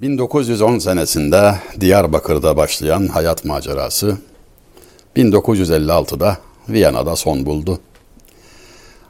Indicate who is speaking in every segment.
Speaker 1: 1910 senesinde Diyarbakır'da başlayan hayat macerası 1956'da Viyana'da son buldu.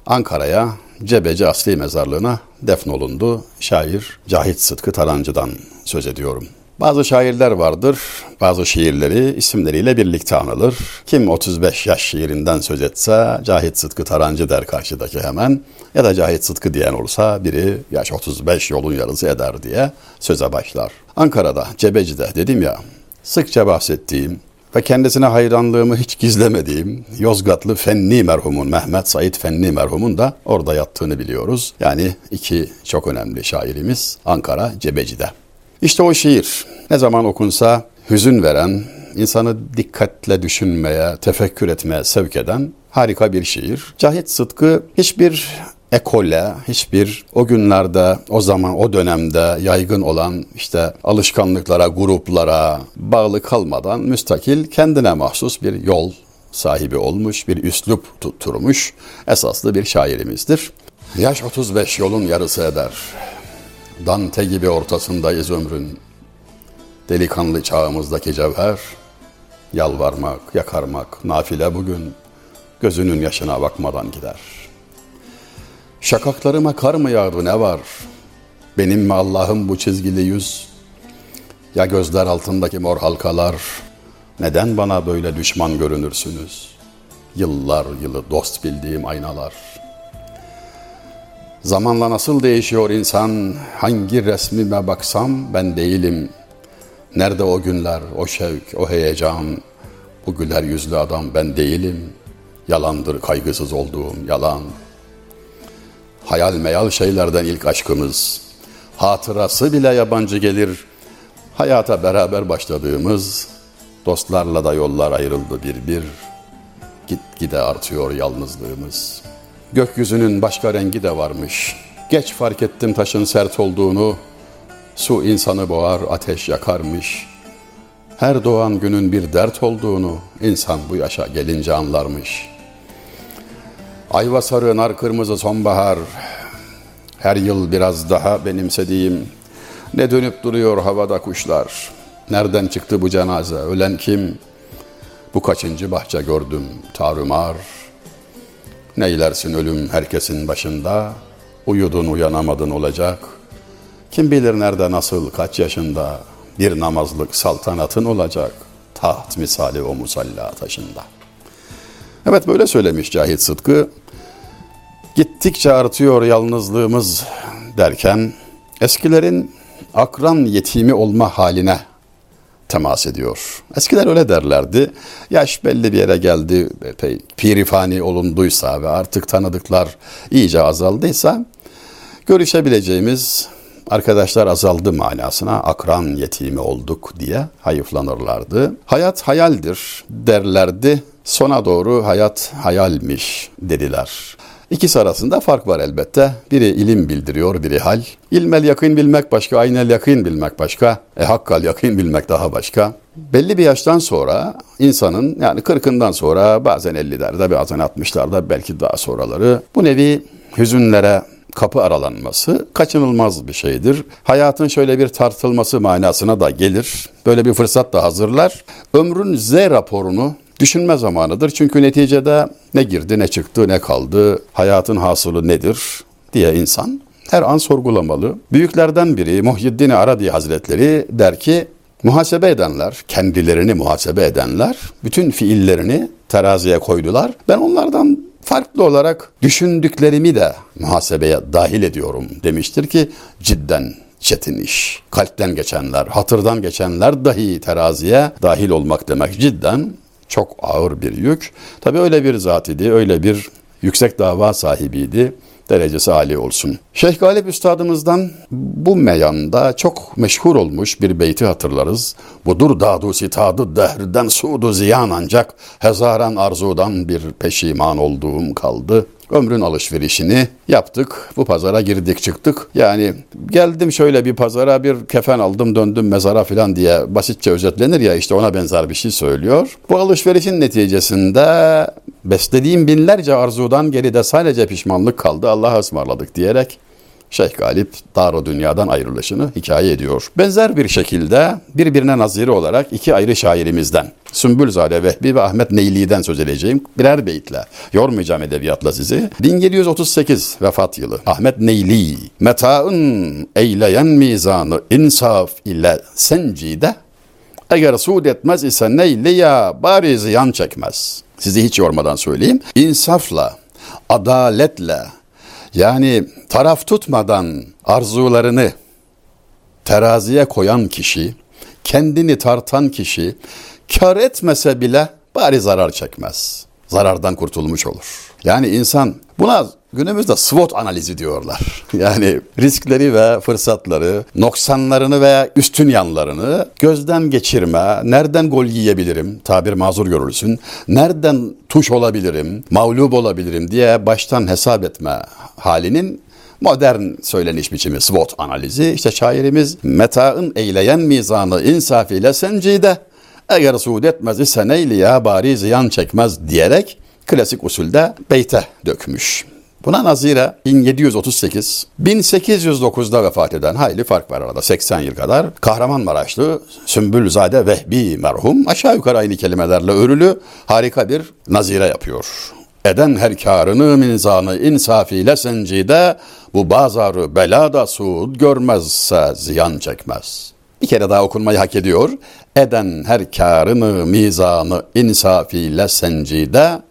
Speaker 1: Ankara'ya Cebeci Asli Mezarlığı'na defnolundu. Şair Cahit Sıtkı Tarancı'dan söz ediyorum. Bazı şairler vardır, bazı şiirleri isimleriyle birlikte anılır. Kim 35 yaş şiirinden söz etse Cahit Sıtkı Tarancı der karşıdaki hemen. Ya da Cahit Sıtkı diyen olursa biri yaş 35 yolun yarısı eder diye söze başlar. Ankara'da, Cebeci'de dedim ya sıkça bahsettiğim ve kendisine hayranlığımı hiç gizlemediğim Yozgatlı Fenni merhumun Mehmet Said Fenni merhumun da orada yattığını biliyoruz. Yani iki çok önemli şairimiz Ankara Cebeci'de. İşte o şiir ne zaman okunsa hüzün veren, insanı dikkatle düşünmeye, tefekkür etmeye sevk eden harika bir şiir. Cahit Sıtkı hiçbir ekole, hiçbir o günlerde, o zaman, o dönemde yaygın olan işte alışkanlıklara, gruplara bağlı kalmadan müstakil, kendine mahsus bir yol sahibi olmuş, bir üslup tutturmuş, esaslı bir şairimizdir. Yaş 35 yolun yarısı eder. Dante gibi ortasındayız ömrün. Delikanlı çağımızdaki cevher, yalvarmak, yakarmak, nafile bugün, gözünün yaşına bakmadan gider. Şakaklarıma kar mı yağdı ne var? Benim mi Allah'ım bu çizgili yüz? Ya gözler altındaki mor halkalar? Neden bana böyle düşman görünürsünüz? Yıllar yılı dost bildiğim aynalar.'' Zamanla nasıl değişiyor insan, hangi resmime baksam ben değilim. Nerede o günler, o şevk, o heyecan, bu güler yüzlü adam ben değilim. Yalandır kaygısız olduğum yalan. Hayal meyal şeylerden ilk aşkımız, hatırası bile yabancı gelir. Hayata beraber başladığımız, dostlarla da yollar ayrıldı bir bir. Git gide artıyor yalnızlığımız.'' Gökyüzünün başka rengi de varmış. Geç fark ettim taşın sert olduğunu. Su insanı boğar, ateş yakarmış. Her doğan günün bir dert olduğunu insan bu yaşa gelince anlarmış. Ayva sarı, nar kırmızı sonbahar. Her yıl biraz daha benimsediğim. Ne dönüp duruyor havada kuşlar. Nereden çıktı bu cenaze? Ölen kim? Bu kaçıncı bahçe gördüm tarumar.'' Neylersin ölüm herkesin başında, uyudun uyanamadın olacak. Kim bilir nerede nasıl kaç yaşında bir namazlık saltanatın olacak. Taht misali o musalla taşında. Evet böyle söylemiş Cahit Sıtkı. Gittikçe artıyor yalnızlığımız derken eskilerin akran yetimi olma haline temas ediyor. Eskiler öyle derlerdi. Yaş belli bir yere geldi, pirifani olunduysa ve artık tanıdıklar iyice azaldıysa görüşebileceğimiz arkadaşlar azaldı manasına akran yetimi olduk diye hayıflanırlardı. Hayat hayaldir derlerdi. Sona doğru hayat hayalmiş dediler. İkisi arasında fark var elbette. Biri ilim bildiriyor, biri hal. İlmel yakın bilmek başka, aynel yakın bilmek başka. E hakkal yakın bilmek daha başka. Belli bir yaştan sonra insanın yani 40'ından sonra bazen 50'lerde bazen 60'larda belki daha sonraları bu nevi hüzünlere kapı aralanması kaçınılmaz bir şeydir. Hayatın şöyle bir tartılması manasına da gelir. Böyle bir fırsat da hazırlar. Ömrün Z raporunu düşünme zamanıdır. Çünkü neticede ne girdi, ne çıktı, ne kaldı, hayatın hasılı nedir diye insan her an sorgulamalı. Büyüklerden biri Muhyiddin Arabi Hazretleri der ki muhasebe edenler, kendilerini muhasebe edenler bütün fiillerini teraziye koydular. Ben onlardan farklı olarak düşündüklerimi de muhasebeye dahil ediyorum demiştir ki cidden çetin iş. Kalpten geçenler, hatırdan geçenler dahi teraziye dahil olmak demek cidden çok ağır bir yük. Tabi öyle bir zat idi, öyle bir yüksek dava sahibiydi. Derecesi âli olsun. Şeyh Galip Üstadımızdan bu meyanda çok meşhur olmuş bir beyti hatırlarız. Budur dadu sitadı dehrden sudu ziyan ancak hezaran arzudan bir peşiman olduğum kaldı. Ömrün alışverişini yaptık. Bu pazara girdik çıktık. Yani geldim şöyle bir pazara bir kefen aldım döndüm mezara falan diye basitçe özetlenir ya işte ona benzer bir şey söylüyor. Bu alışverişin neticesinde beslediğim binlerce arzudan geride sadece pişmanlık kaldı. Allah'a ısmarladık diyerek Şeyh Galip Daro Dünya'dan ayrılışını hikaye ediyor. Benzer bir şekilde birbirine naziri olarak iki ayrı şairimizden Sümbülzade Vehbi ve Ahmet Neyli'den söz edeceğim. Birer beytle. Yormayacağım edebiyatla sizi. 1738 vefat yılı. Ahmet Neyli. Metaın eyleyen mizanı insaf ile sencide eğer suud etmez ise neyli ya bari ziyan çekmez. Sizi hiç yormadan söyleyeyim. İnsafla, adaletle yani taraf tutmadan arzularını teraziye koyan kişi, kendini tartan kişi kar etmese bile bari zarar çekmez. Zarardan kurtulmuş olur. Yani insan buna günümüzde SWOT analizi diyorlar. Yani riskleri ve fırsatları, noksanlarını ve üstün yanlarını gözden geçirme, nereden gol yiyebilirim, tabir mazur görülsün, nereden tuş olabilirim, mağlup olabilirim diye baştan hesap etme halinin modern söyleniş biçimi SWOT analizi. İşte şairimiz metaın eyleyen mizanı insafıyla sencide eğer suud etmez ise neyli ya bari ziyan çekmez diyerek klasik usulde beyte dökmüş. Buna nazire 1738, 1809'da vefat eden hayli fark var arada 80 yıl kadar. Kahramanmaraşlı Sümbülzade Vehbi merhum aşağı yukarı aynı kelimelerle örülü harika bir nazire yapıyor. Eden her karını minzanı insafiyle sencide bu bazarı belada suud görmezse ziyan çekmez. Bir kere daha okunmayı hak ediyor. Eden her karını mizanı insafiyle sencide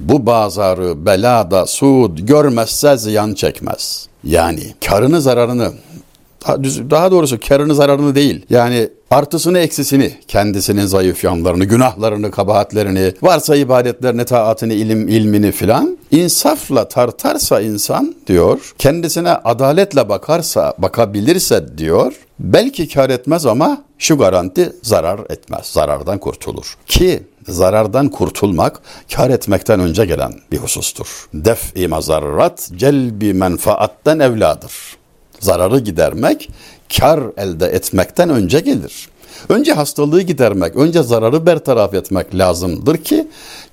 Speaker 1: bu bazarı belada suud görmezse ziyan çekmez. Yani karını zararını daha doğrusu karını zararını değil. Yani artısını eksisini, kendisinin zayıf yanlarını, günahlarını, kabahatlerini, varsa ibadetlerini, taatını, ilim, ilmini filan insafla tartarsa insan diyor, kendisine adaletle bakarsa, bakabilirse diyor, belki kar etmez ama şu garanti zarar etmez, zarardan kurtulur. Ki zarardan kurtulmak kar etmekten önce gelen bir husustur. Def-i mazarrat celbi menfaatten evladır. Zararı gidermek kar elde etmekten önce gelir. Önce hastalığı gidermek, önce zararı bertaraf etmek lazımdır ki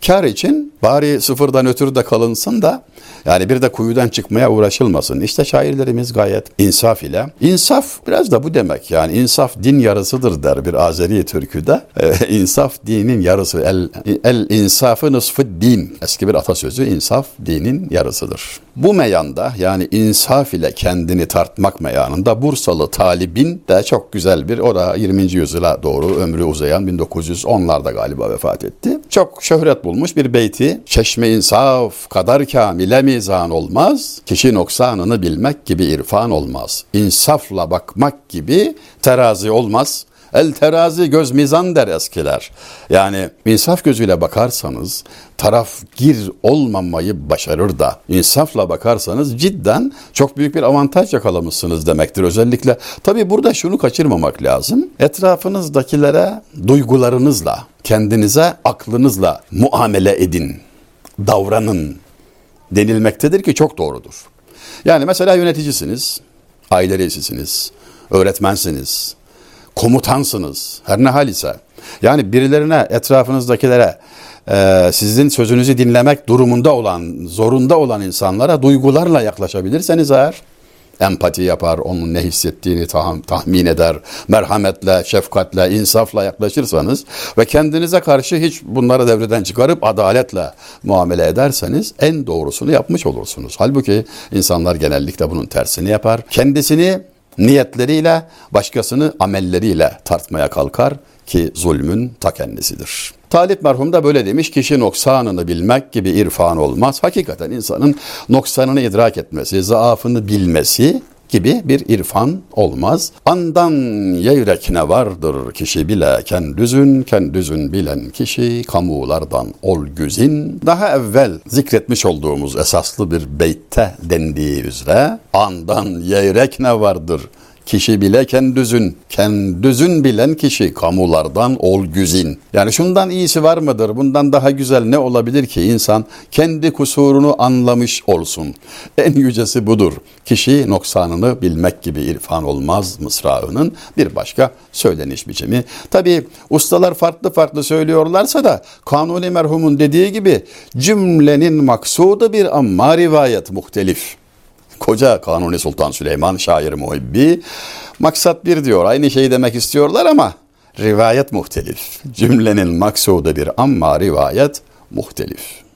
Speaker 1: kar için bari sıfırdan ötürü de kalınsın da yani bir de kuyudan çıkmaya uğraşılmasın. İşte şairlerimiz gayet insaf ile. İnsaf biraz da bu demek yani insaf din yarısıdır der bir Azeri türküde. Ee, insaf dinin yarısı. El, el insafı nısfı din. Eski bir atasözü insaf dinin yarısıdır. Bu meyanda yani insaf ile kendini tartmak meyanında Bursalı Talib'in de çok güzel bir o da 20. yüzyıla doğru ömrü uzayan 1910'larda galiba vefat etti. Çok şöhret bulmuş bir beyti. Çeşme insaf kadar kamile mizan olmaz. Kişi noksanını bilmek gibi irfan olmaz. İnsafla bakmak gibi terazi olmaz. El terazi göz mizan der eskiler. Yani insaf gözüyle bakarsanız taraf gir olmamayı başarır da insafla bakarsanız cidden çok büyük bir avantaj yakalamışsınız demektir. Özellikle tabi burada şunu kaçırmamak lazım. Etrafınızdakilere duygularınızla, kendinize aklınızla muamele edin, davranın denilmektedir ki çok doğrudur. Yani mesela yöneticisiniz, aile reisisiniz, öğretmensiniz, komutansınız. Her ne hal ise. Yani birilerine, etrafınızdakilere e, sizin sözünüzü dinlemek durumunda olan, zorunda olan insanlara duygularla yaklaşabilirseniz eğer empati yapar, onun ne hissettiğini tahmin eder, merhametle, şefkatle, insafla yaklaşırsanız ve kendinize karşı hiç bunları devreden çıkarıp adaletle muamele ederseniz en doğrusunu yapmış olursunuz. Halbuki insanlar genellikle bunun tersini yapar. Kendisini niyetleriyle, başkasını amelleriyle tartmaya kalkar ki zulmün ta kendisidir. Talip merhum da böyle demiş, kişi noksanını bilmek gibi irfan olmaz. Hakikaten insanın noksanını idrak etmesi, zaafını bilmesi gibi bir irfan olmaz. Andan yeyrek ne vardır kişi bile kendüzün, kendüzün bilen kişi kamulardan ol güzin. Daha evvel zikretmiş olduğumuz esaslı bir beytte dendiği üzere andan yeyrek ne vardır Kişi bile kendüzün, kendüzün bilen kişi kamulardan ol güzin. Yani şundan iyisi var mıdır? Bundan daha güzel ne olabilir ki insan kendi kusurunu anlamış olsun. En yücesi budur. Kişi noksanını bilmek gibi irfan olmaz mısrağının bir başka söyleniş biçimi. Tabi ustalar farklı farklı söylüyorlarsa da Kanuni merhumun dediği gibi cümlenin maksudu bir amma rivayet muhtelif. Koca Kanuni Sultan Süleyman şair muhibbi. Maksat bir diyor. Aynı şeyi demek istiyorlar ama rivayet muhtelif. Cümlenin maksudu bir ama rivayet muhtelif.